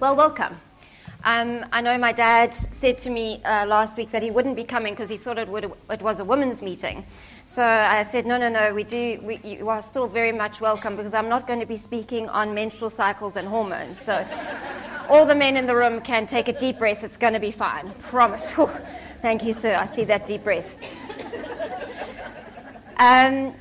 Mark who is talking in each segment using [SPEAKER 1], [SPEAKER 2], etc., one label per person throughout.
[SPEAKER 1] Well, welcome. Um, I know my dad said to me uh, last week that he wouldn't be coming because he thought it, would, it was a women's meeting. So I said, no, no, no, we do, we, you are still very much welcome because I'm not going to be speaking on menstrual cycles and hormones. So all the men in the room can take a deep breath. It's going to be fine. Promise. Thank you, sir. I see that deep breath. Um,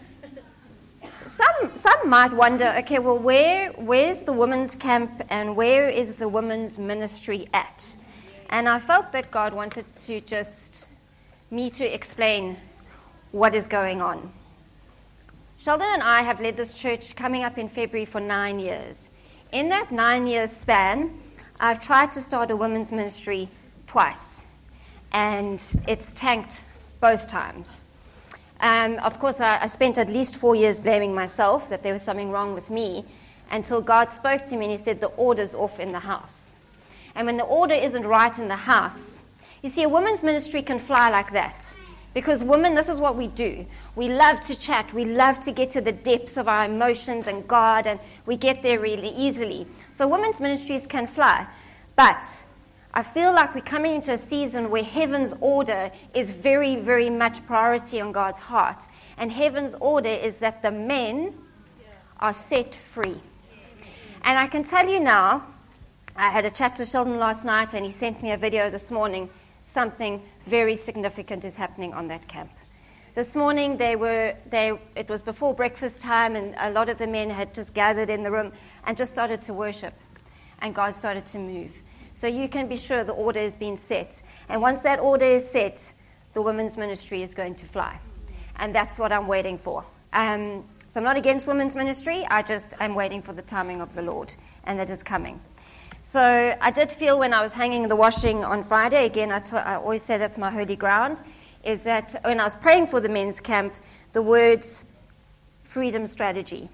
[SPEAKER 1] some, some might wonder okay, well, where, where's the women's camp and where is the women's ministry at? And I felt that God wanted to just me to explain what is going on. Sheldon and I have led this church coming up in February for nine years. In that nine year span, I've tried to start a women's ministry twice, and it's tanked both times. Um, of course, I, I, spent at least four years blaming myself that there was something wrong with me until God spoke to me and He said, The order's off in the house. And when the order isn't right in the house, you see, a woman's ministry can fly like that. Because women, this is what we do. We love to chat. We love to get to the depths of our emotions and God, and we get there really easily. So, women's ministries can fly. But I feel like we're coming into a season where heaven's order is very, very much priority on God's heart. And heaven's order is that the men are set free. And I can tell you now, I had a chat with Sheldon last night and he sent me a video this morning. Something very significant is happening on that camp. This morning, they were, they, it was before breakfast time, and a lot of the men had just gathered in the room and just started to worship. And God started to move. So you can be sure the order has been set. And once that order is set, the women's ministry is going to fly. And that's what I'm waiting for. Um, so I'm not against women's ministry, I just am waiting for the timing of the Lord, and that is coming. So I did feel when I was hanging the washing on Friday, again, I, t- I always say that's my holy ground, is that when I was praying for the men's camp, the words freedom strategy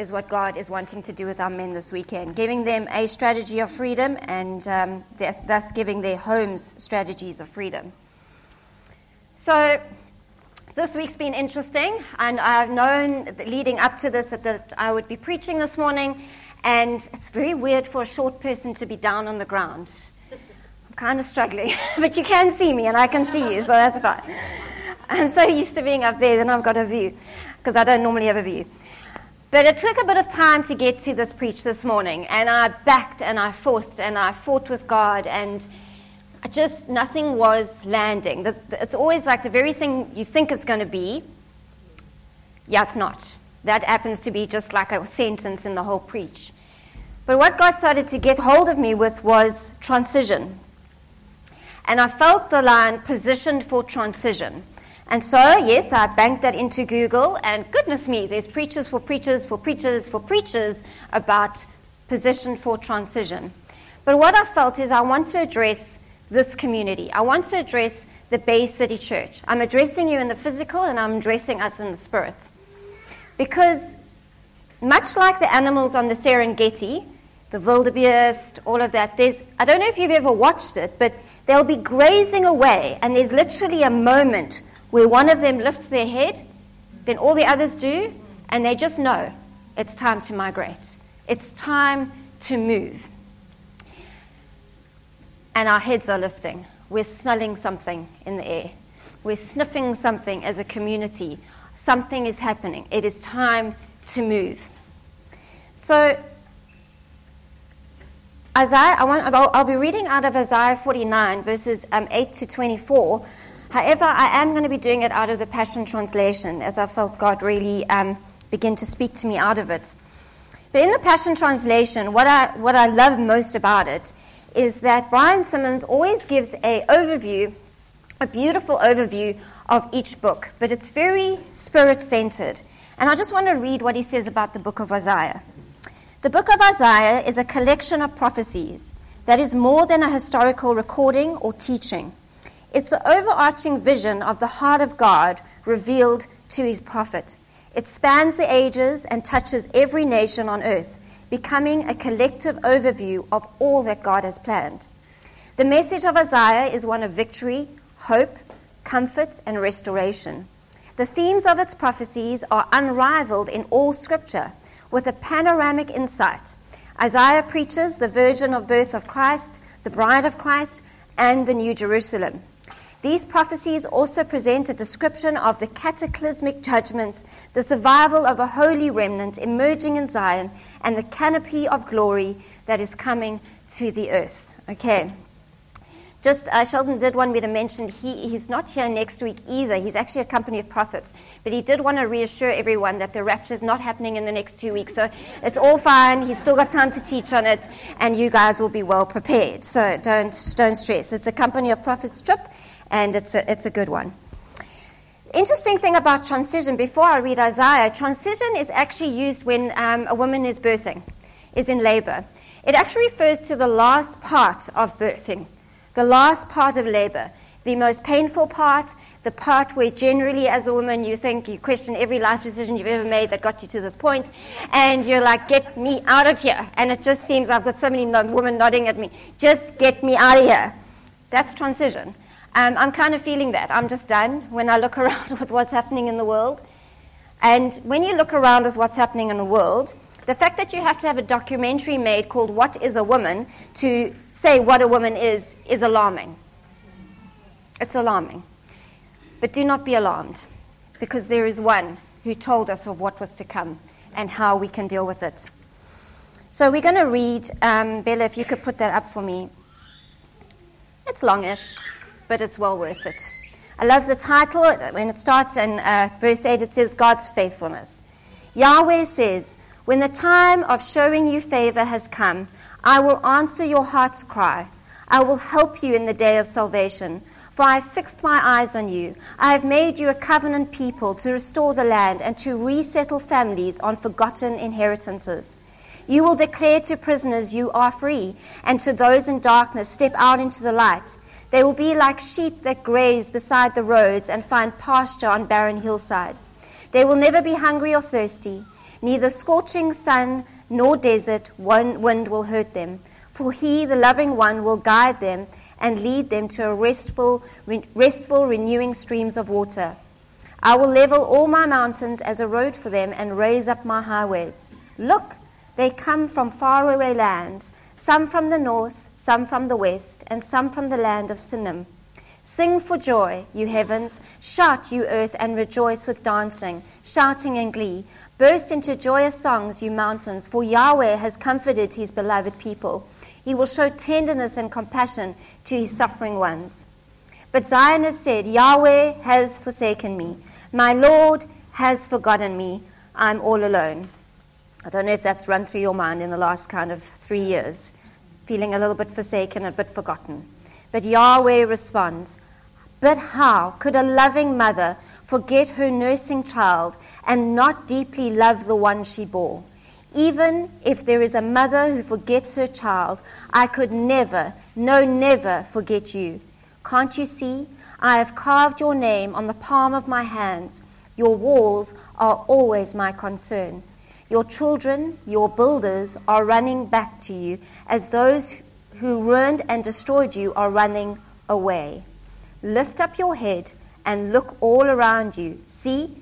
[SPEAKER 1] is what God is wanting to do with our men this weekend, giving them a strategy of freedom and um, thus giving their homes strategies of freedom. So, this week's been interesting, and I've known leading up to this that I would be preaching this morning, and it's very weird for a short person to be down on the ground. I'm kind of struggling, but you can see me, and I can see you, so that's fine. I'm so used to being up there, then I've got a view, because I don't normally have a view. But it took a bit of time to get to this preach this morning, and I backed and I forced and I fought with God, and just nothing was landing. It's always like the very thing you think it's going to be, yeah, it's not. That happens to be just like a sentence in the whole preach. But what God started to get hold of me with was transition. And I felt the line positioned for transition. And so, yes, I banked that into Google, and goodness me, there's preachers for preachers for preachers for preachers about position for transition. But what I felt is I want to address this community. I want to address the Bay City Church. I'm addressing you in the physical, and I'm addressing us in the spirit. Because, much like the animals on the Serengeti, the wildebeest, all of that, there's, I don't know if you've ever watched it, but they'll be grazing away, and there's literally a moment where one of them lifts their head, then all the others do, and they just know it's time to migrate. It's time to move. And our heads are lifting. We're smelling something in the air. We're sniffing something as a community. Something is happening. It is time to move. So, Isaiah, I want, I'll, I'll be reading out of Isaiah 49, verses um, 8 to 24. However, I am going to be doing it out of the Passion Translation, as I felt God really um, begin to speak to me out of it. But in the Passion Translation, what I, what I love most about it is that Brian Simmons always gives a overview, a beautiful overview of each book, but it's very spirit centered. And I just want to read what he says about the book of Isaiah. The book of Isaiah is a collection of prophecies that is more than a historical recording or teaching. It's the overarching vision of the heart of God revealed to his prophet. It spans the ages and touches every nation on earth, becoming a collective overview of all that God has planned. The message of Isaiah is one of victory, hope, comfort, and restoration. The themes of its prophecies are unrivaled in all scripture, with a panoramic insight. Isaiah preaches the virgin of birth of Christ, the bride of Christ, and the New Jerusalem. These prophecies also present a description of the cataclysmic judgments, the survival of a holy remnant emerging in Zion, and the canopy of glory that is coming to the earth. Okay. Just uh, Sheldon did want me to mention he, he's not here next week either. He's actually a company of prophets. But he did want to reassure everyone that the rapture is not happening in the next two weeks. So it's all fine. He's still got time to teach on it, and you guys will be well prepared. So don't, don't stress. It's a company of prophets trip, and it's a, it's a good one. Interesting thing about transition, before I read Isaiah, transition is actually used when um, a woman is birthing, is in labor. It actually refers to the last part of birthing the last part of labor, the most painful part, the part where generally as a woman you think you question every life decision you've ever made that got you to this point, and you're like, get me out of here. And it just seems I've got so many women nodding at me, just get me out of here. That's transition. Um, I'm kind of feeling that. I'm just done when I look around with what's happening in the world. And when you look around with what's happening in the world, the fact that you have to have a documentary made called What is a Woman to say what a woman is, is alarming. It's alarming. But do not be alarmed, because there is one who told us of what was to come and how we can deal with it. So we're going to read, um, Bella, if you could put that up for me. It's longish, but it's well worth it. I love the title. When it starts in uh, verse 8, it says, God's faithfulness. Yahweh says, when the time of showing you favor has come, I will answer your heart's cry. I will help you in the day of salvation. For I have fixed my eyes on you. I have made you a covenant people to restore the land and to resettle families on forgotten inheritances. You will declare to prisoners, You are free, and to those in darkness, Step out into the light. They will be like sheep that graze beside the roads and find pasture on barren hillside. They will never be hungry or thirsty. Neither scorching sun nor desert wind will hurt them, for he, the loving one, will guide them and lead them to restful, restful, renewing streams of water. I will level all my mountains as a road for them and raise up my highways. Look, they come from faraway lands, some from the north, some from the west, and some from the land of Sinim. Sing for joy, you heavens. Shout, you earth, and rejoice with dancing, shouting and glee. Burst into joyous songs, you mountains, for Yahweh has comforted his beloved people. He will show tenderness and compassion to his suffering ones. But Zion has said, Yahweh has forsaken me. My Lord has forgotten me. I'm all alone. I don't know if that's run through your mind in the last kind of three years, feeling a little bit forsaken, a bit forgotten. But Yahweh responds, But how could a loving mother forget her nursing child and not deeply love the one she bore. Even if there is a mother who forgets her child, I could never, no, never forget you. Can't you see? I have carved your name on the palm of my hands. Your walls are always my concern. Your children, your builders, are running back to you as those who ruined and destroyed you are running away. Lift up your head and look all around you. See,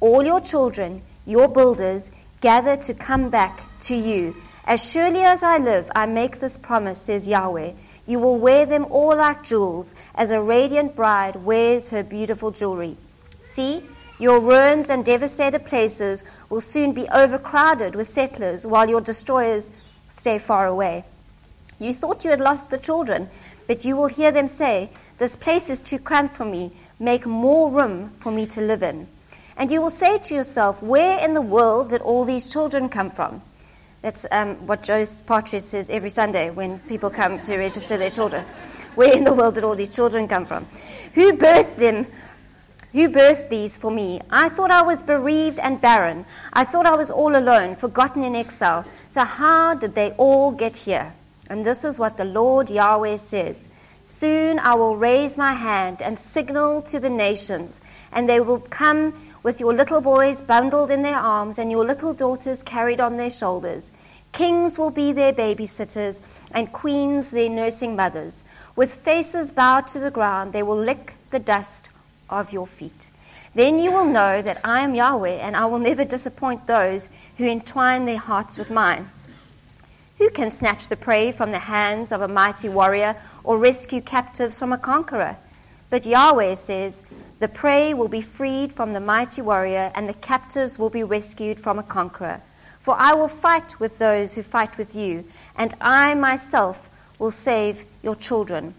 [SPEAKER 1] all your children, your builders, gather to come back to you. As surely as I live, I make this promise, says Yahweh. You will wear them all like jewels, as a radiant bride wears her beautiful jewelry. See, your ruins and devastated places will soon be overcrowded with settlers, while your destroyers stay far away. You thought you had lost the children, but you will hear them say, This place is too cramped for me make more room for me to live in. And you will say to yourself, Where in the world did all these children come from? That's um, what Joe Partridge says every Sunday when people come to register their children. Where in the world did all these children come from? Who birthed them? Who birthed these for me? I thought I was bereaved and barren. I thought I was all alone, forgotten in exile. So, how did they all get here? And this is what the Lord Yahweh says Soon I will raise my hand and signal to the nations, and they will come with your little boys bundled in their arms and your little daughters carried on their shoulders. Kings will be their babysitters, and queens their nursing mothers. With faces bowed to the ground, they will lick the dust of your feet. Then you will know that I am Yahweh, and I will never disappoint those who entwine their hearts with mine. Who can snatch the prey from the hands of a mighty warrior or rescue captives from a conqueror? But Yahweh says, The prey will be freed from the mighty warrior, and the captives will be rescued from a conqueror. For I will fight with those who fight with you, and I myself will save your children.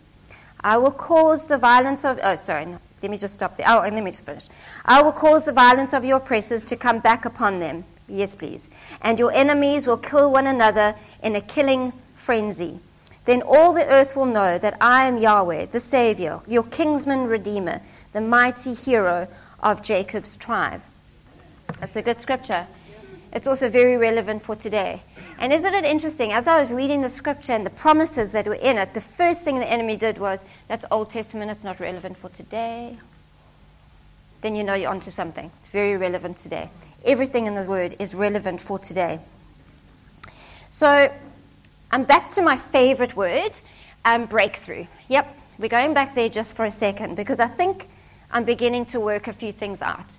[SPEAKER 1] I will cause the violence of. Oh, sorry. Let me just stop there. Oh, and let me just finish. I will cause the violence of your oppressors to come back upon them. Yes, please. And your enemies will kill one another in a killing frenzy. Then all the earth will know that I am Yahweh, the Savior, your kinsman redeemer, the mighty hero of Jacob's tribe. That's a good scripture. It's also very relevant for today. And isn't it interesting? As I was reading the scripture and the promises that were in it, the first thing the enemy did was, that's Old Testament, it's not relevant for today. Then you know you're onto something. It's very relevant today. Everything in the Word is relevant for today. So I'm back to my favorite word, um, breakthrough. Yep, we're going back there just for a second because I think I'm beginning to work a few things out.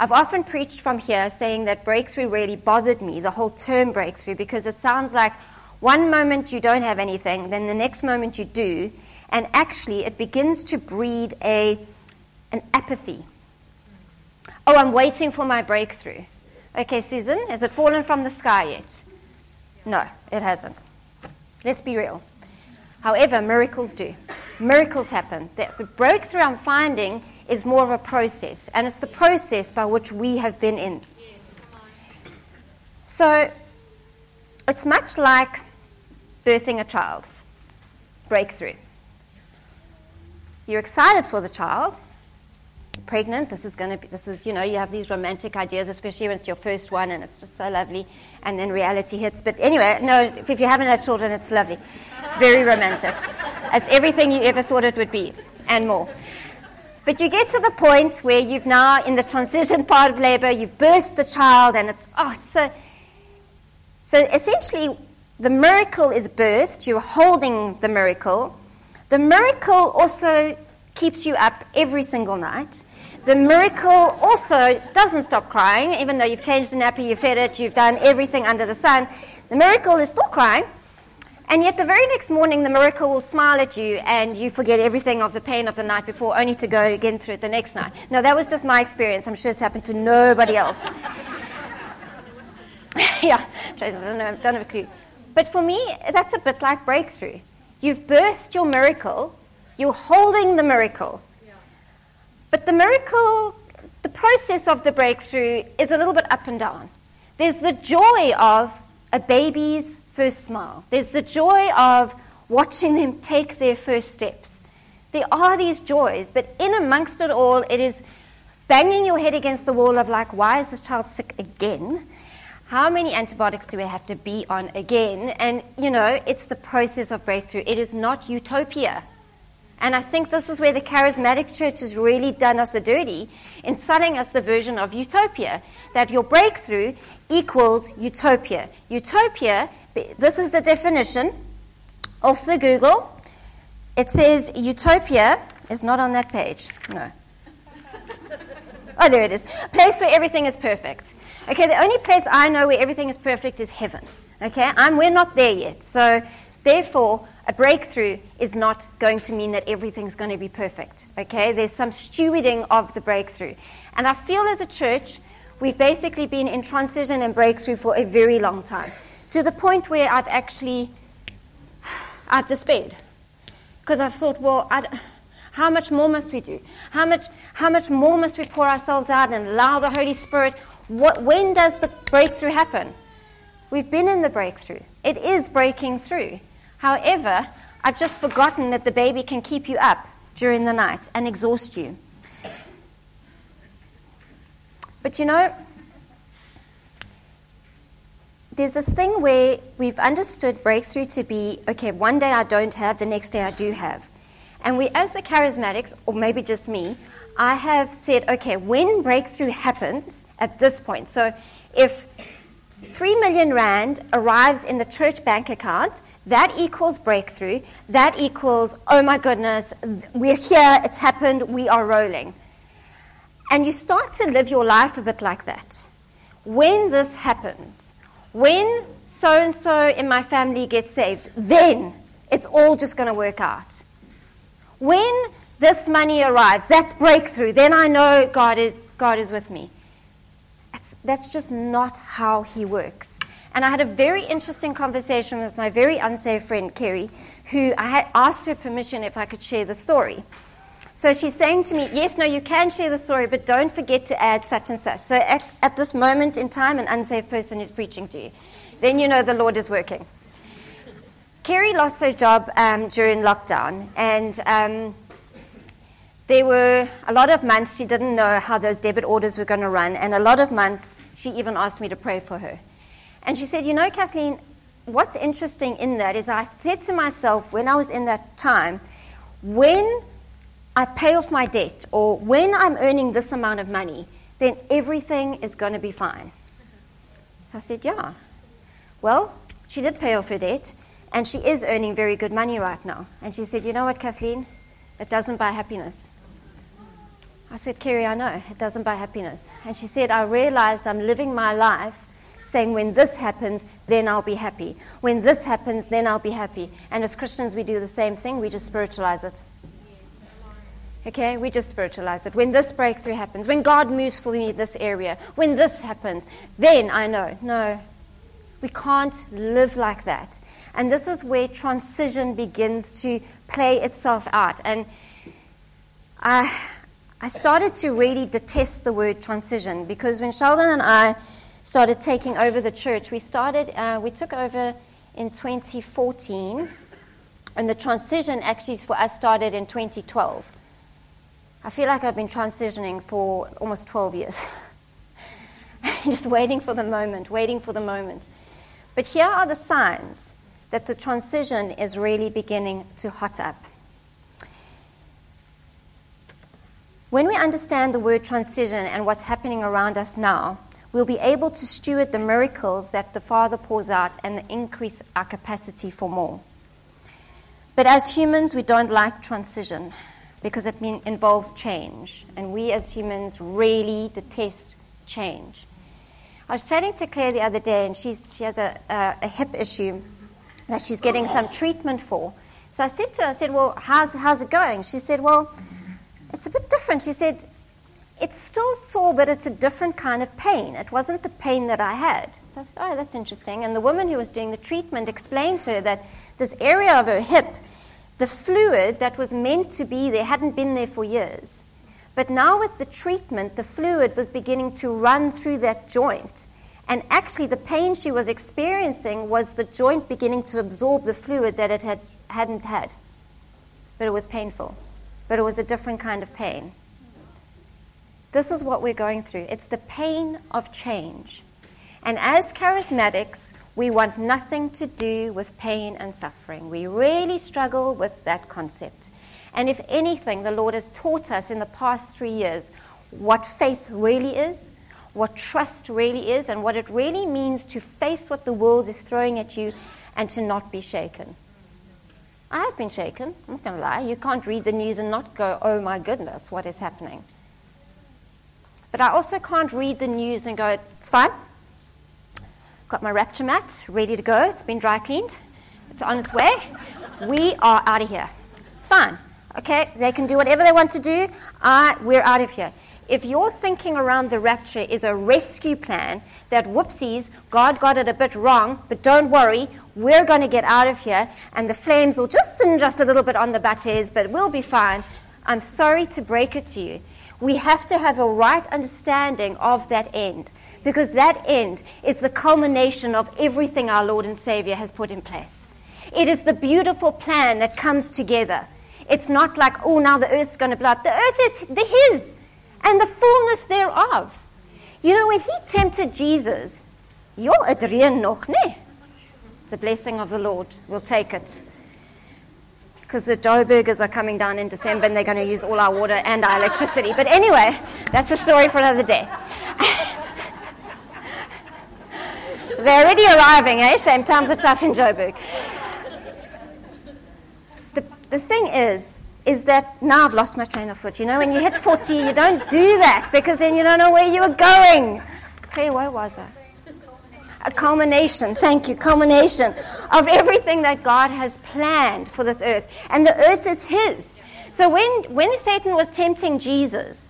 [SPEAKER 1] I've often preached from here saying that breakthrough really bothered me, the whole term breakthrough, because it sounds like one moment you don't have anything, then the next moment you do, and actually it begins to breed a, an apathy. Oh, I'm waiting for my breakthrough. Okay, Susan, has it fallen from the sky yet? No, it hasn't. Let's be real. However, miracles do. Miracles happen. The breakthrough I'm finding is more of a process, and it's the process by which we have been in. So it's much like birthing a child, breakthrough. You're excited for the child, pregnant, this is going to be, this is, you know, you have these romantic ideas, especially when it's your first one and it's just so lovely, and then reality hits. But anyway, no, if, you haven't had children, it's lovely. It's very romantic. It's everything you ever thought it would be, and more. But you get to the point where you've now, in the transition part of labor, you've birthed the child, and it's, oh, it's so. So essentially, the miracle is birthed, you're holding the miracle. The miracle also keeps you up every single night. The miracle also doesn't stop crying, even though you've changed the nappy, you've fed it, you've done everything under the sun. The miracle is still crying, and yet, the very next morning, the miracle will smile at you and you forget everything of the pain of the night before, only to go again through it the next night. Now, that was just my experience. I'm sure it's happened to nobody else. yeah, I don't, know, I don't have a clue. But for me, that's a bit like breakthrough. You've birthed your miracle, you're holding the miracle. But the miracle, the process of the breakthrough is a little bit up and down. There's the joy of a baby's first smile. There's the joy of watching them take their first steps. There are these joys, but in amongst it all, it is banging your head against the wall of like, why is this child sick again? How many antibiotics do we have to be on again? And, you know, it's the process of breakthrough. It is not utopia. And I think this is where the charismatic church has really done us a dirty in selling us the version of utopia that your breakthrough equals utopia. Utopia this is the definition of the Google. It says utopia is not on that page. No. Oh, there it is. Place where everything is perfect. Okay, the only place I know where everything is perfect is heaven. Okay, I'm, we're not there yet. So, therefore, a breakthrough is not going to mean that everything's going to be perfect. Okay, there's some stewarding of the breakthrough. And I feel as a church, we've basically been in transition and breakthrough for a very long time to the point where I've actually I've despaired because I've thought, well, I'd, how much more must we do? How much, how much more must we pour ourselves out and allow the Holy Spirit? What, when does the breakthrough happen? We've been in the breakthrough. It is breaking through. However, I've just forgotten that the baby can keep you up during the night and exhaust you. But you know, there's this thing where we've understood breakthrough to be okay, one day I don't have, the next day I do have. And we, as the charismatics, or maybe just me, I have said, okay, when breakthrough happens at this point, so if 3 million Rand arrives in the church bank account, that equals breakthrough. That equals, oh my goodness, we're here, it's happened, we are rolling. And you start to live your life a bit like that. When this happens, when so and so in my family gets saved, then it's all just going to work out. When this money arrives, that's breakthrough, then I know God is, God is with me. That's, that's just not how He works. And I had a very interesting conversation with my very unsafe friend, Kerry, who I had asked her permission if I could share the story. So she's saying to me, Yes, no, you can share the story, but don't forget to add such and such. So at, at this moment in time, an unsafe person is preaching to you. Then you know the Lord is working. Kerry lost her job um, during lockdown, and um, there were a lot of months she didn't know how those debit orders were going to run, and a lot of months she even asked me to pray for her. And she said, You know, Kathleen, what's interesting in that is I said to myself when I was in that time, when I pay off my debt or when I'm earning this amount of money, then everything is going to be fine. So I said, Yeah. Well, she did pay off her debt, and she is earning very good money right now. And she said, You know what, Kathleen? It doesn't buy happiness. I said, Kerry, I know. It doesn't buy happiness. And she said, I realized I'm living my life saying, when this happens, then I'll be happy. When this happens, then I'll be happy. And as Christians, we do the same thing. We just spiritualize it. Okay, we just spiritualize it. When this breakthrough happens, when God moves for me in this area, when this happens, then I know. No, we can't live like that. And this is where transition begins to play itself out. And I, I started to really detest the word transition because when Sheldon and I started taking over the church, we started, uh, we took over in 2014, and the transition actually for us started in 2012. I feel like I've been transitioning for almost 12 years. Just waiting for the moment, waiting for the moment. But here are the signs that the transition is really beginning to hot up. When we understand the word transition and what's happening around us now, we'll be able to steward the miracles that the Father pours out and increase our capacity for more. But as humans, we don't like transition because it mean, involves change, and we as humans really detest change. I was chatting to Claire the other day, and she's, she has a, a, a hip issue that she's getting some treatment for. So I said to her, I said, Well, how's, how's it going? She said, Well, it's a bit different. She said, It's still sore, but it's a different kind of pain. It wasn't the pain that I had. So I said, Oh, that's interesting. And the woman who was doing the treatment explained to her that this area of her hip, the fluid that was meant to be there hadn't been there for years. But now, with the treatment, the fluid was beginning to run through that joint. And actually, the pain she was experiencing was the joint beginning to absorb the fluid that it had, hadn't had. But it was painful but it was a different kind of pain. This is what we're going through. It's the pain of change. And as charismatics, we want nothing to do with pain and suffering. We really struggle with that concept. And if anything, the Lord has taught us in the past three years what faith really is, what trust really is, and what it really means to face what the world is throwing at you and to not be shaken. I have been shaken. I'm not going to lie. You can't read the news and not go, oh my goodness, what is happening? But I also can't read the news and go, it's fine. Got my rapture mat ready to go. It's been dry cleaned. It's on its way. We are out of here. It's fine. Okay? They can do whatever they want to do. I, we're out of here. If your thinking around the rapture is a rescue plan, that whoopsies, God got it a bit wrong, but don't worry, we're going to get out of here, and the flames will just singe us a little bit on the butters, but we'll be fine. I'm sorry to break it to you. We have to have a right understanding of that end, because that end is the culmination of everything our Lord and Savior has put in place. It is the beautiful plan that comes together. It's not like, oh, now the earth's going to blow up. The earth is the His and the fullness thereof. You know, when He tempted Jesus, you're dream nog, the blessing of the Lord. will take it. Because the Joburgers are coming down in December and they're going to use all our water and our electricity. But anyway, that's a story for another day. they're already arriving, eh? Shame times are tough in Joburg. The, the thing is, is that now I've lost my train of thought. You know, when you hit 40, you don't do that because then you don't know where you were going. Okay, where was I? a culmination, thank you, culmination of everything that God has planned for this earth. And the earth is His. So when, when Satan was tempting Jesus,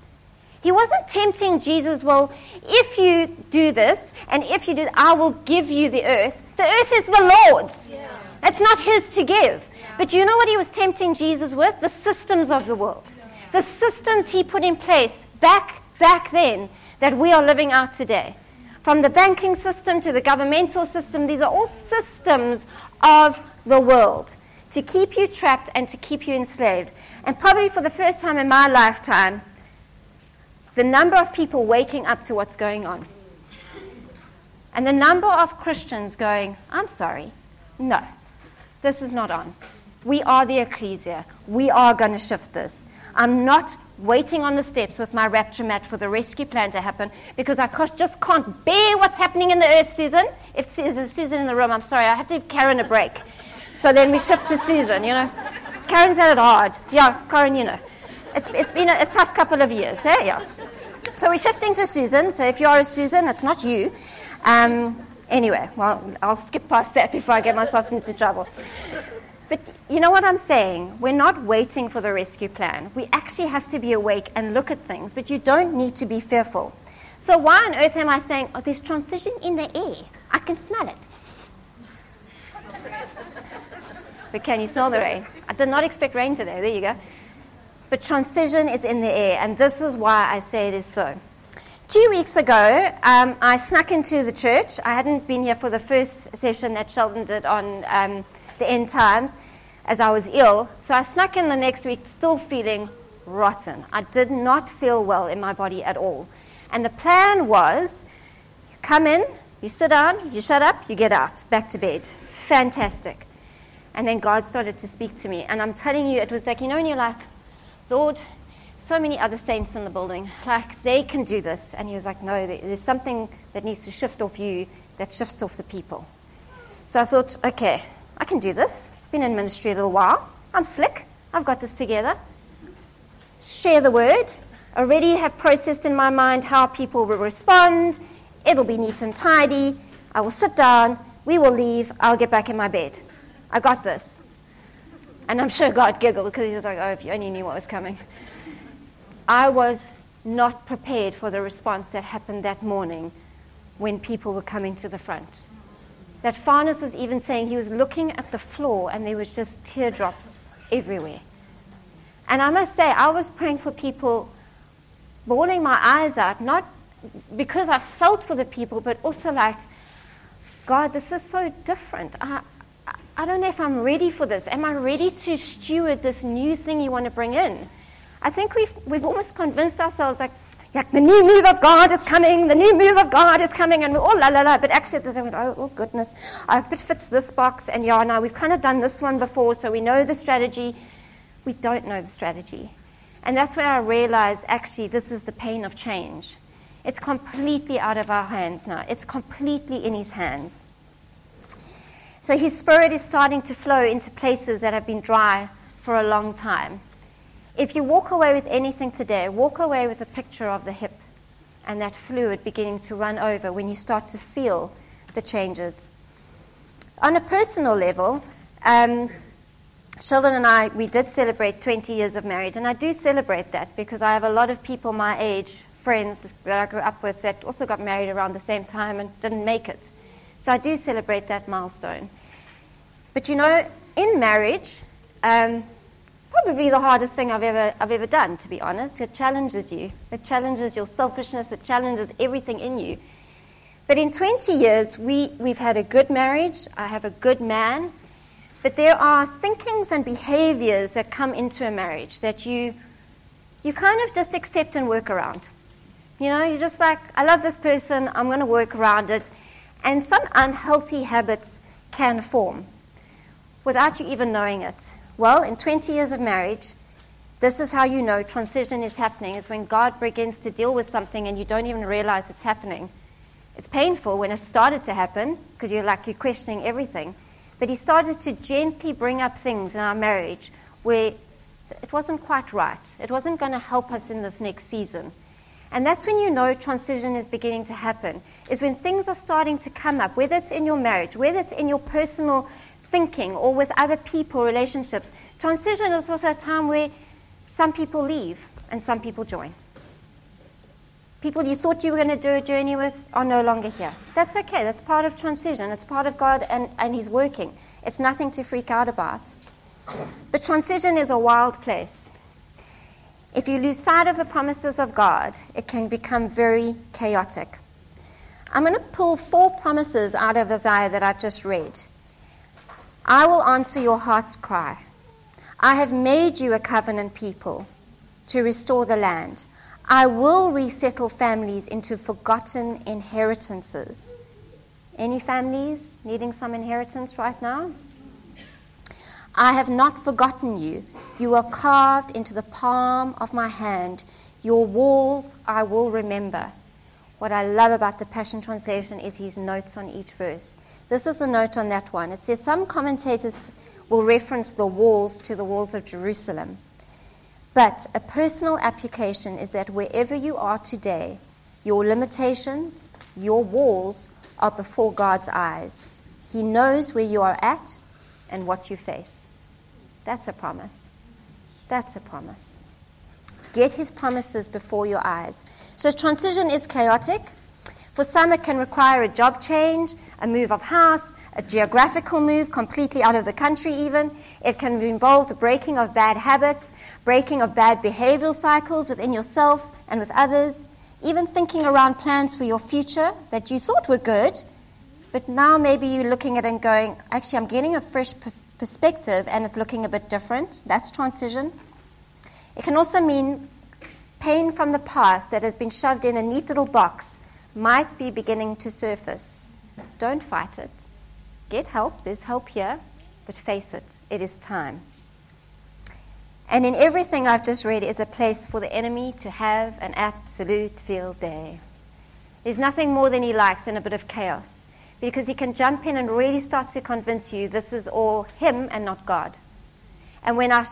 [SPEAKER 1] he wasn't tempting Jesus, well, if you do this and if you do, I will give you the earth. The earth is the Lord's. Yeah. It's not His to give. Yeah. But you know what He was tempting Jesus with? The systems of the world. Yeah. The systems He put in place back, back then that we are living out today. From the banking system to the governmental system, these are all systems of the world to keep you trapped and to keep you enslaved. And probably for the first time in my lifetime, the number of people waking up to what's going on. And the number of Christians going, I'm sorry, no, this is not on. We are the ecclesia. We are going to shift this. I'm not waiting on the steps with my rapture mat for the rescue plan to happen because I just can't bear what's happening in the earth, Susan. If there's a Susan in the room, I'm sorry, I have to give Karen a break. So then we shift to Susan, you know. Karen's had it hard. Yeah, Karen, you know. It's, it's been a, a tough couple of years, eh? Yeah. So we're shifting to Susan. So if you are a Susan, it's not you. Um, anyway, well, I'll skip past that before I get myself into trouble. But you know what I'm saying? We're not waiting for the rescue plan. We actually have to be awake and look at things, but you don't need to be fearful. So, why on earth am I saying, oh, there's transition in the air? I can smell it. but can you smell the rain? I did not expect rain today. There you go. But transition is in the air, and this is why I say it is so. Two weeks ago, um, I snuck into the church. I hadn't been here for the first session that Sheldon did on um, the end times as I was ill. So I snuck in the next week still feeling rotten. I did not feel well in my body at all. And the plan was you come in, you sit down, you shut up, you get out, back to bed. Fantastic. And then God started to speak to me. And I'm telling you, it was like, you know, when you're like, Lord, so many other saints in the building, like they can do this. And he was like, no, there's something that needs to shift off you that shifts off the people. So I thought, okay, I can do this. Been in ministry a little while. I'm slick. I've got this together. Share the word. Already have processed in my mind how people will respond. It'll be neat and tidy. I will sit down. We will leave. I'll get back in my bed. I got this. And I'm sure God giggled because he was like, oh, if you only knew what was coming. I was not prepared for the response that happened that morning when people were coming to the front that Farnes was even saying he was looking at the floor and there was just teardrops everywhere. And I must say, I was praying for people, bawling my eyes out, not because I felt for the people, but also like, God, this is so different. I, I don't know if I'm ready for this. Am I ready to steward this new thing you want to bring in? I think we've, we've almost convinced ourselves, like, like the new move of God is coming, the new move of God is coming, and we're all la la la. But actually, oh, oh goodness, uh, I hope it fits this box. And yeah, now we've kind of done this one before, so we know the strategy. We don't know the strategy. And that's where I realized actually this is the pain of change. It's completely out of our hands now, it's completely in His hands. So His Spirit is starting to flow into places that have been dry for a long time. If you walk away with anything today, walk away with a picture of the hip and that fluid beginning to run over when you start to feel the changes. On a personal level, um, Sheldon and I, we did celebrate 20 years of marriage, and I do celebrate that because I have a lot of people my age, friends that I grew up with, that also got married around the same time and didn't make it. So I do celebrate that milestone. But you know, in marriage, um, probably the hardest thing I've ever, I've ever done, to be honest. It challenges you, it challenges your selfishness, it challenges everything in you. But in 20 years, we, we've had a good marriage, I have a good man, but there are thinkings and behaviors that come into a marriage that you, you kind of just accept and work around. You know, you're just like, I love this person, I'm going to work around it. And some unhealthy habits can form without you even knowing it. Well, in 20 years of marriage, this is how you know transition is happening is when God begins to deal with something and you don't even realize it's happening. It's painful when it started to happen because you're like you're questioning everything. But he started to gently bring up things in our marriage where it wasn't quite right. It wasn't going to help us in this next season. And that's when you know transition is beginning to happen, is when things are starting to come up, whether it's in your marriage, whether it's in your personal thinking or with other people, relationships. Transition is also a time where some people leave and some people join. People you thought you were going to do a journey with are no longer here. That's okay. That's part of transition. It's part of God and, and He's working. It's nothing to freak out about. But transition is a wild place. If you lose sight of the promises of God, it can become very chaotic. I'm going to pull four promises out of Isaiah that I've just read. I will answer your heart's cry. I have made you a covenant people to restore the land. I will resettle families into forgotten inheritances. Any families needing some inheritance right now? I have not forgotten you. You are carved into the palm of my hand. Your walls I will remember. What I love about the Passion Translation is his notes on each verse. This is the note on that one. It says some commentators will reference the walls to the walls of Jerusalem. But a personal application is that wherever you are today, your limitations, your walls are before God's eyes. He knows where you are at and what you face. That's a promise. That's a promise. Get his promises before your eyes. So transition is chaotic. For some, it can require a job change, a move of house, a geographical move completely out of the country, even. It can involve the breaking of bad habits, breaking of bad behavioral cycles within yourself and with others, even thinking around plans for your future that you thought were good, but now maybe you're looking at it and going, actually, I'm getting a fresh perspective and it's looking a bit different. That's transition. It can also mean pain from the past that has been shoved in a neat little box might be beginning to surface. Don't fight it. Get help. There's help here. But face it, it is time. And in everything I've just read is a place for the enemy to have an absolute field day. There's nothing more than he likes in a bit of chaos because he can jump in and really start to convince you this is all him and not God. And when our,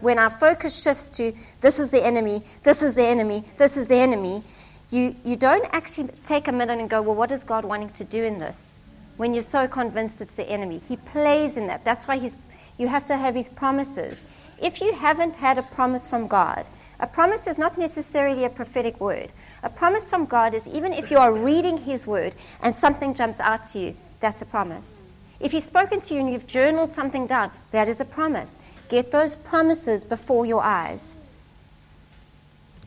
[SPEAKER 1] when our focus shifts to this is the enemy, this is the enemy, this is the enemy, you, you don't actually take a minute and go, well, what is God wanting to do in this? When you're so convinced it's the enemy. He plays in that. That's why he's, you have to have his promises. If you haven't had a promise from God, a promise is not necessarily a prophetic word. A promise from God is even if you are reading his word and something jumps out to you, that's a promise. If he's spoken to you and you've journaled something down, that is a promise. Get those promises before your eyes.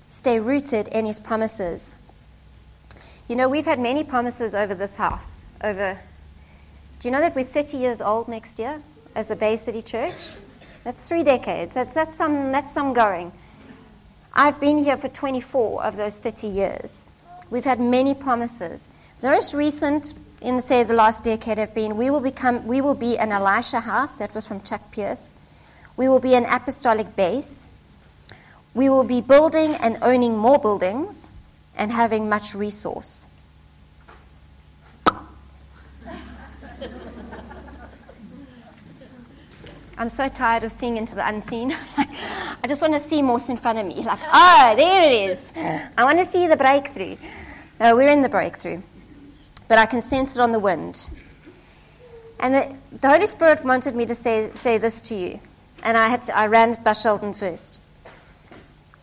[SPEAKER 1] Stay rooted in his promises. You know, we've had many promises over this house. Over, do you know that we're 30 years old next year as a Bay City Church? That's three decades. That's, that's, some, that's some going. I've been here for 24 of those 30 years. We've had many promises. The most recent, in say the last decade, have been we will become, we will be an Elisha house. That was from Chuck Pierce. We will be an apostolic base. We will be building and owning more buildings and having much resource. I'm so tired of seeing into the unseen. I just want to see more in front of me. Like, oh, there it is. I want to see the breakthrough. No, we're in the breakthrough. But I can sense it on the wind. And the, the Holy Spirit wanted me to say, say this to you. And I, had to, I ran by Sheldon first.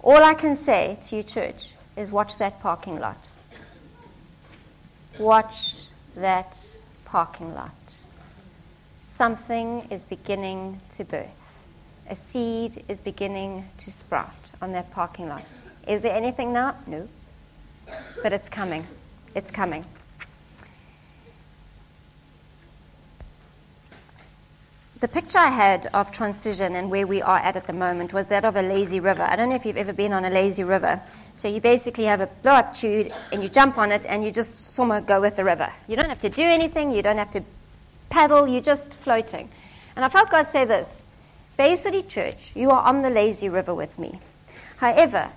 [SPEAKER 1] All I can say to you, church, is watch that parking lot. Watch that parking lot. Something is beginning to birth. A seed is beginning to sprout on that parking lot. Is there anything now? No. But it's coming. It's coming. the picture I had of transition and where we are at at the moment was that of a lazy river. I don't know if you've ever been on a lazy river. So you basically have a blow up tube and you jump on it and you just somewhere go with the river. You don't have to do anything, you don't have to paddle, you're just floating. And I felt God say this Bay City Church, you are on the lazy river with me. However,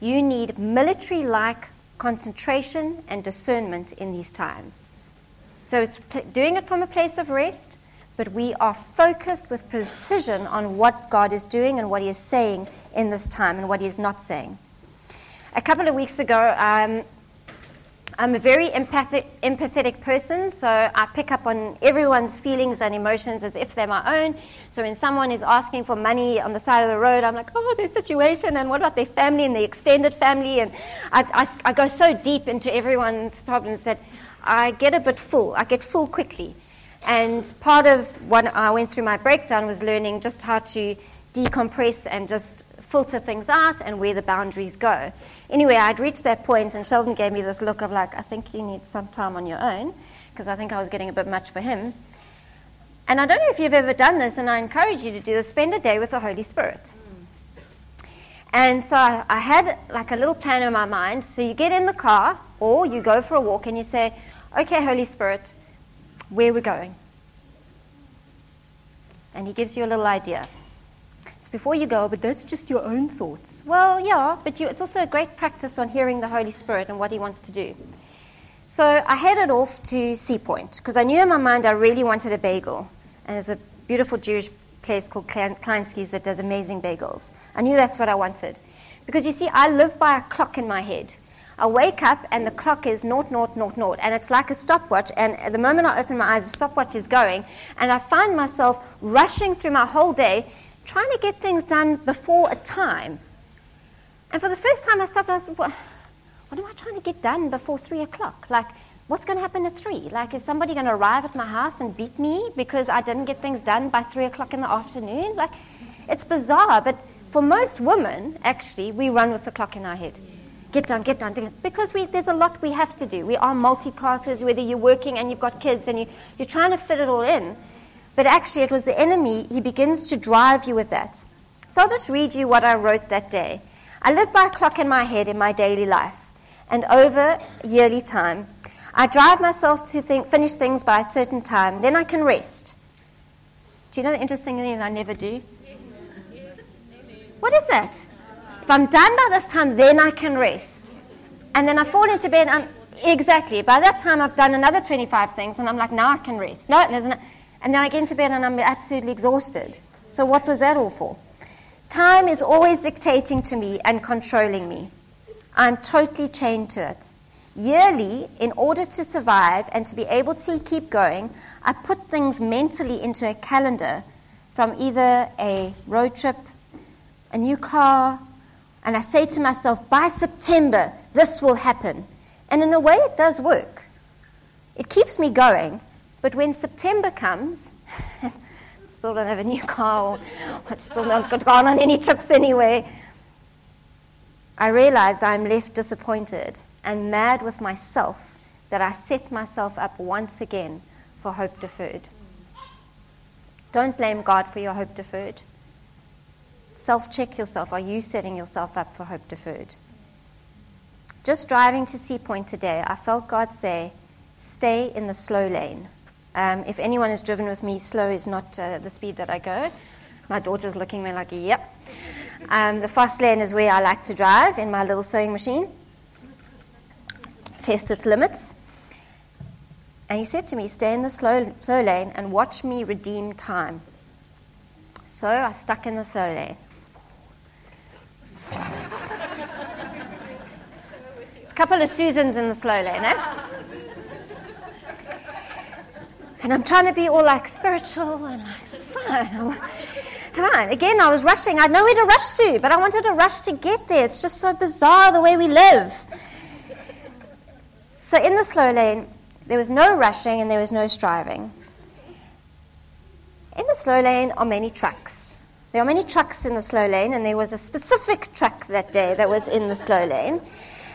[SPEAKER 1] you need military like concentration and discernment in these times. So it's doing it from a place of rest but we are focused with precision on what God is doing and what He is saying in this time and what He is not saying. a couple of weeks ago, um, I'm a very empathic, empathetic person, so I pick up on everyone's feelings and emotions as if they're my own. So when someone is asking for money on the side of the road, I'm like, oh, their situation, and what about their family and the extended family? And I, I, I go so deep into everyone's problems that I get a bit full. I get full quickly. And part of what I went through my breakdown was learning just how to decompress and just filter things out and where the boundaries go. Anyway, I'd reached that point, and Sheldon gave me this look of like, I think you need some time on your own, because I think I was getting a bit much for him. And I don't know if you've ever done this, and I encourage you to do this spend a day with the Holy Spirit. And so I, I had like a little plan in my mind. So you get in the car, or you go for a walk, and you say, Okay, Holy Spirit, where are we going? And He gives you a little idea before you go, but that's just your own thoughts. Well, yeah, but you, it's also a great practice on hearing the Holy Spirit and what He wants to do. So I headed off to Sea Point because I knew in my mind I really wanted a bagel. And there's a beautiful Jewish place called Kleinsky's that does amazing bagels. I knew that's what I wanted. Because you see, I live by a clock in my head. I wake up and the clock is naught, naught, naught, naught. And it's like a stopwatch. And the moment I open my eyes, the stopwatch is going. And I find myself rushing through my whole day trying to get things done before a time. And for the first time, I stopped and I said, what, what am I trying to get done before three o'clock? Like, what's going to happen at three? Like, is somebody going to arrive at my house and beat me because I didn't get things done by three o'clock in the afternoon? Like, it's bizarre, but for most women, actually, we run with the clock in our head. Get done, get done, get done. Because we, there's a lot we have to do. We are multitaskers, whether you're working and you've got kids and you, you're trying to fit it all in. But actually, it was the enemy. He begins to drive you with that. So I'll just read you what I wrote that day. I live by a clock in my head in my daily life, and over yearly time, I drive myself to think, finish things by a certain time. Then I can rest. Do you know the interesting thing is I never do? What is that? If I'm done by this time, then I can rest. And then I fall into bed. And exactly. By that time, I've done another 25 things, and I'm like, now I can rest. No, there's an, and then I get into bed and I'm absolutely exhausted. So, what was that all for? Time is always dictating to me and controlling me. I'm totally chained to it. Yearly, in order to survive and to be able to keep going, I put things mentally into a calendar from either a road trip, a new car, and I say to myself, by September, this will happen. And in a way, it does work. It keeps me going, but when September comes, still don't have a new car, or still not gone on any trips anyway, I realize I'm left disappointed and mad with myself that I set myself up once again for hope deferred. Don't blame God for your hope deferred. Self check yourself. Are you setting yourself up for hope deferred? Just driving to Sea Point today, I felt God say, Stay in the slow lane. Um, if anyone has driven with me, slow is not uh, the speed that I go. My daughter's looking at me like, yep. Um, the fast lane is where I like to drive in my little sewing machine, test its limits. And he said to me, Stay in the slow, slow lane and watch me redeem time. So I stuck in the slow lane. It's a couple of Susans in the slow lane, eh? And I'm trying to be all like spiritual and like, it's fine. Come on. Again, I was rushing. I had nowhere to rush to, but I wanted to rush to get there. It's just so bizarre the way we live. So in the slow lane, there was no rushing and there was no striving. In the slow lane are many trucks. There are many trucks in the slow lane, and there was a specific truck that day that was in the slow lane.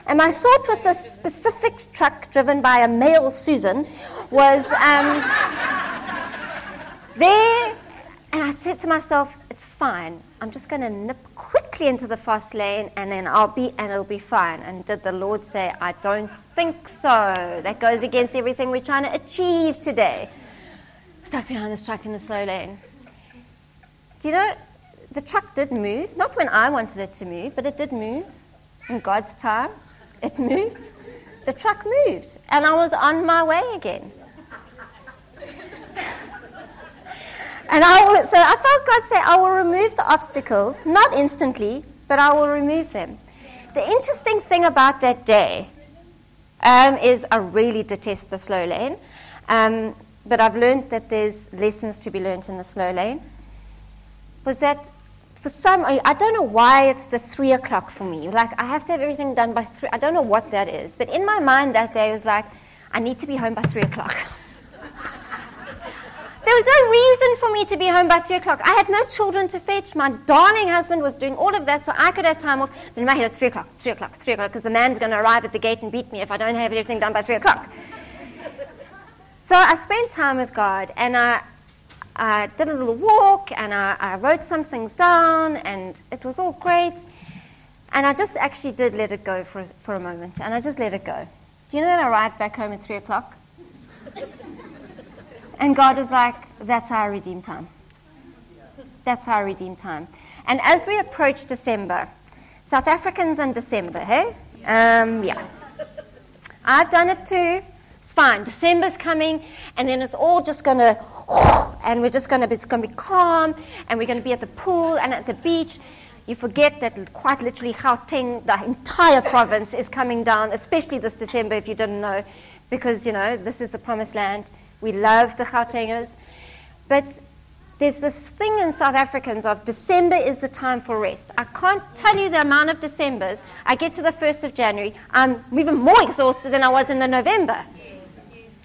[SPEAKER 1] And my thought with this specific truck driven by a male Susan was um, there, and I said to myself, it's fine. I'm just going to nip quickly into the fast lane and then I'll be, and it'll be fine. And did the Lord say, I don't think so. That goes against everything we're trying to achieve today. Stuck behind this truck in the slow lane. Do you know, the truck did move, not when I wanted it to move, but it did move in God's time. It moved. The truck moved. And I was on my way again. and I will, so I felt God say, I will remove the obstacles, not instantly, but I will remove them. The interesting thing about that day um, is I really detest the slow lane, um, but I've learned that there's lessons to be learned in the slow lane. Was that for some, I don't know why it's the three o'clock for me. Like, I have to have everything done by three. I don't know what that is. But in my mind that day, it was like, I need to be home by three o'clock. there was no reason for me to be home by three o'clock. I had no children to fetch. My darling husband was doing all of that so I could have time off. Then in my head, it's three o'clock, three o'clock, three o'clock, because the man's going to arrive at the gate and beat me if I don't have everything done by three o'clock. so I spent time with God, and I, I did a little walk and I, I wrote some things down, and it was all great. And I just actually did let it go for, for a moment, and I just let it go. Do you know that I arrived back home at 3 o'clock? and God was like, That's our redeemed time. That's our redeemed time. And as we approach December, South Africans in December, hey? Um, yeah. I've done it too. It's fine. December's coming, and then it's all just going to and we're just going to, it's going to be calm, and we're going to be at the pool and at the beach. You forget that quite literally Gauteng, the entire province, is coming down, especially this December, if you didn't know, because, you know, this is the promised land. We love the Gautengers. But there's this thing in South Africans of December is the time for rest. I can't tell you the amount of Decembers. I get to the 1st of January, I'm even more exhausted than I was in the November.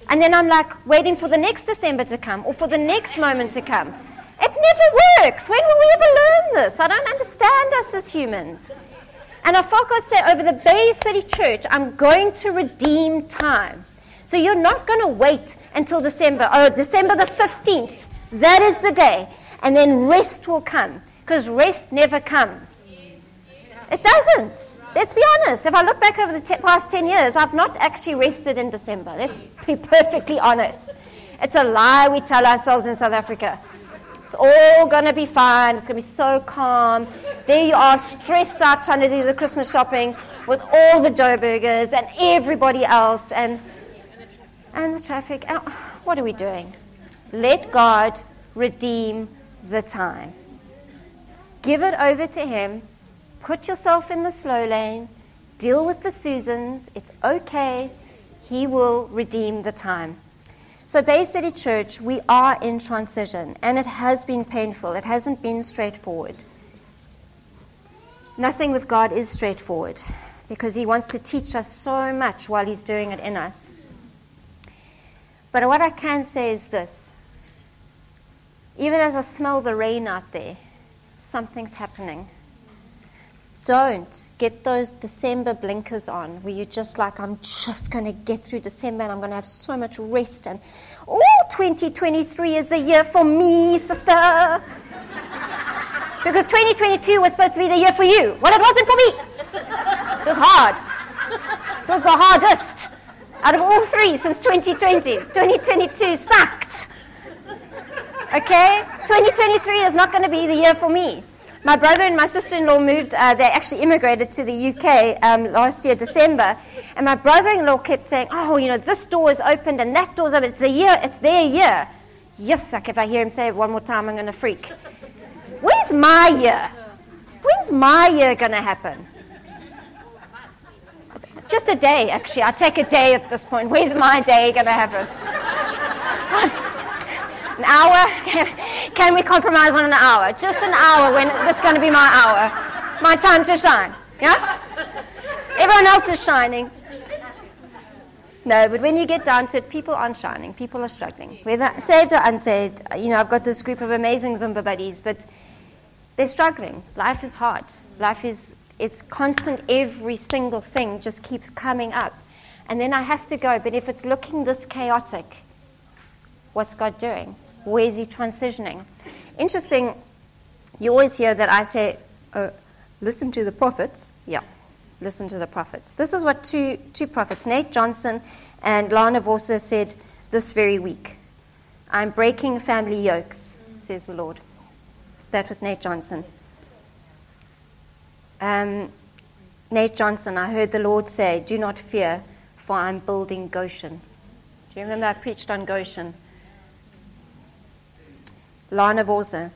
[SPEAKER 1] And then I'm like waiting for the next December to come or for the next moment to come. It never works. When will we ever learn this? I don't understand us as humans. And I felt God say over the Bay City Church, I'm going to redeem time. So you're not going to wait until December. Oh, December the 15th. That is the day. And then rest will come. Because rest never comes. It doesn't. Let's be honest. If I look back over the t- past 10 years, I've not actually rested in December. Let's be perfectly honest. It's a lie we tell ourselves in South Africa. It's all going to be fine. It's going to be so calm. There you are, stressed out trying to do the Christmas shopping with all the Joburgers and everybody else and, and the traffic. Uh, what are we doing? Let God redeem the time. Give it over to Him Put yourself in the slow lane. Deal with the Susans. It's okay. He will redeem the time. So, Bay City Church, we are in transition, and it has been painful. It hasn't been straightforward. Nothing with God is straightforward because He wants to teach us so much while He's doing it in us. But what I can say is this even as I smell the rain out there, something's happening don't get those December blinkers on where you're just like, I'm just going to get through December and I'm going to have so much rest. And, oh, 2023 is the year for me, sister. because 2022 was supposed to be the year for you. Well, it wasn't for me. It was hard. It was the hardest out of all three since 2020. 2022 sucked. Okay? 2023 is not going to be the year for me. My brother and my sister in law moved, uh, they actually immigrated to the UK um, last year, December. And my brother in law kept saying, Oh, you know, this door is opened and that door's open. It's a year, it's their year. Yes, like if I hear him say it one more time, I'm going to freak. Where's my year? When's my year going to happen? Just a day, actually. I take a day at this point. Where's my day going to happen? An hour? Can we compromise on an hour? Just an hour when it's going to be my hour. My time to shine. Yeah? Everyone else is shining. No, but when you get down to it, people aren't shining. People are struggling. Whether saved or unsaved, you know, I've got this group of amazing Zumba buddies, but they're struggling. Life is hard. Life is, it's constant. Every single thing just keeps coming up. And then I have to go, but if it's looking this chaotic, what's God doing? Where is he transitioning? Interesting, you always hear that I say, uh, listen to the prophets. Yeah, listen to the prophets. This is what two, two prophets, Nate Johnson and Lana Vawser, said this very week. I'm breaking family yokes, says the Lord. That was Nate Johnson. Um, Nate Johnson, I heard the Lord say, Do not fear, for I'm building Goshen. Do you remember I preached on Goshen? Lana Vawser.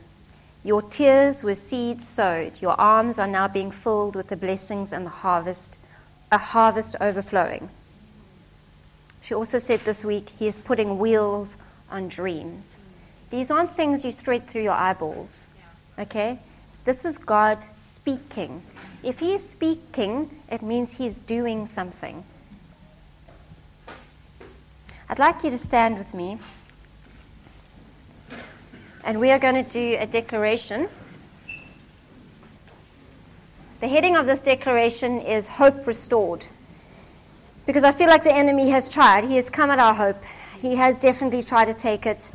[SPEAKER 1] Your tears were seeds sowed. Your arms are now being filled with the blessings and the harvest, a harvest overflowing. She also said this week, He is putting wheels on dreams. These aren't things you thread through your eyeballs. Okay? This is God speaking. If He is speaking, it means He's doing something. I'd like you to stand with me. And we are going to do a declaration. The heading of this declaration is Hope Restored. Because I feel like the enemy has tried. He has come at our hope. He has definitely tried to take it,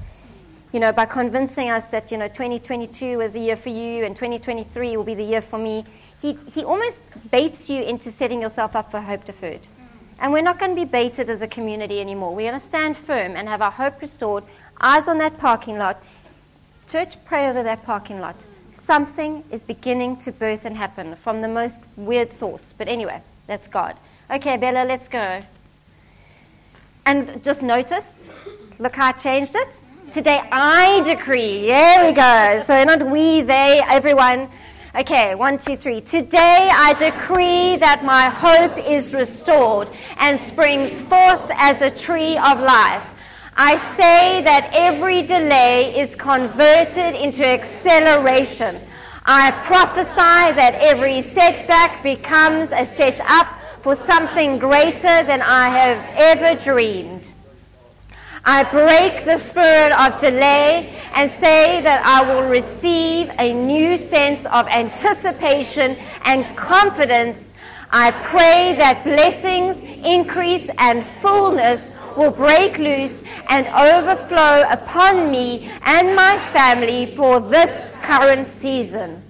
[SPEAKER 1] you know, by convincing us that, you know, 2022 is a year for you and 2023 will be the year for me. He, he almost baits you into setting yourself up for hope deferred. And we're not going to be baited as a community anymore. We're going to stand firm and have our hope restored, eyes on that parking lot. Church, pray over that parking lot. Something is beginning to birth and happen from the most weird source. But anyway, that's God. Okay, Bella, let's go. And just notice, look how I changed it. Today I decree. There we go. So not we, they, everyone. Okay, one, two, three. Today I decree that my hope is restored and springs forth as a tree of life. I say that every delay is converted into acceleration. I prophesy that every setback becomes a setup for something greater than I have ever dreamed. I break the spirit of delay and say that I will receive a new sense of anticipation and confidence. I pray that blessings, increase, and fullness will break loose and overflow upon me and my family for this current season.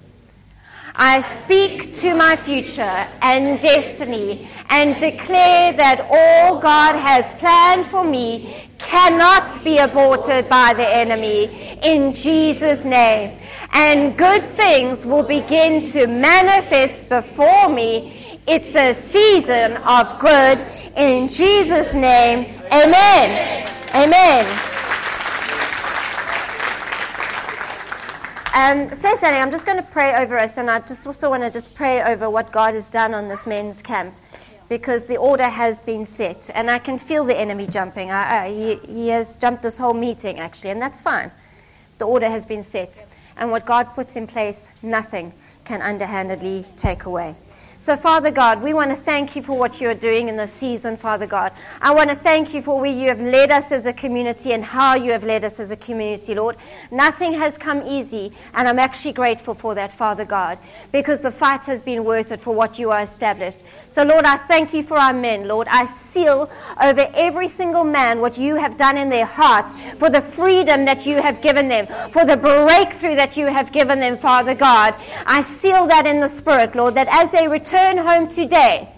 [SPEAKER 1] I speak to my future and destiny and declare that all God has planned for me cannot be aborted by the enemy in Jesus' name. And good things will begin to manifest before me. It's a season of good in Jesus' name. Amen. Amen. Um, so, Sally, I'm just going to pray over us, and I just also want to just pray over what God has done on this men's camp, because the order has been set, and I can feel the enemy jumping. I, I, he, he has jumped this whole meeting, actually, and that's fine. The order has been set, and what God puts in place, nothing can underhandedly take away. So, Father God, we want to thank you for what you are doing in this season, Father God. I want to thank you for where you have led us as a community and how you have led us as a community, Lord. Nothing has come easy, and I'm actually grateful for that, Father God, because the fight has been worth it for what you are established. So, Lord, I thank you for our men, Lord. I seal over every single man what you have done in their hearts, for the freedom that you have given them, for the breakthrough that you have given them, Father God. I seal that in the Spirit, Lord, that as they return return home today,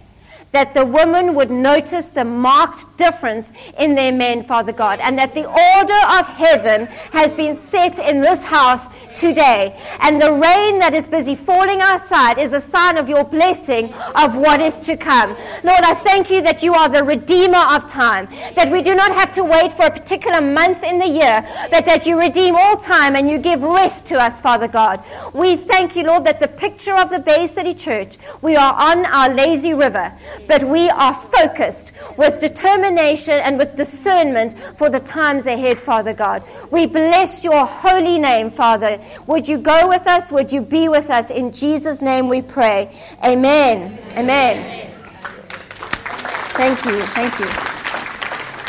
[SPEAKER 1] that the woman would notice the marked difference in their men, Father God, and that the order of heaven has been set in this house today. And the rain that is busy falling outside is a sign of your blessing of what is to come. Lord, I thank you that you are the redeemer of time, that we do not have to wait for a particular month in the year, but that you redeem all time and you give rest to us, Father God. We thank you, Lord, that the picture of the Bay City Church, we are on our lazy river but we are focused with determination and with discernment for the times ahead, Father God. We bless your holy name, Father. Would you go with us? Would you be with us? In Jesus' name we pray. Amen. Amen. Thank you. Thank you.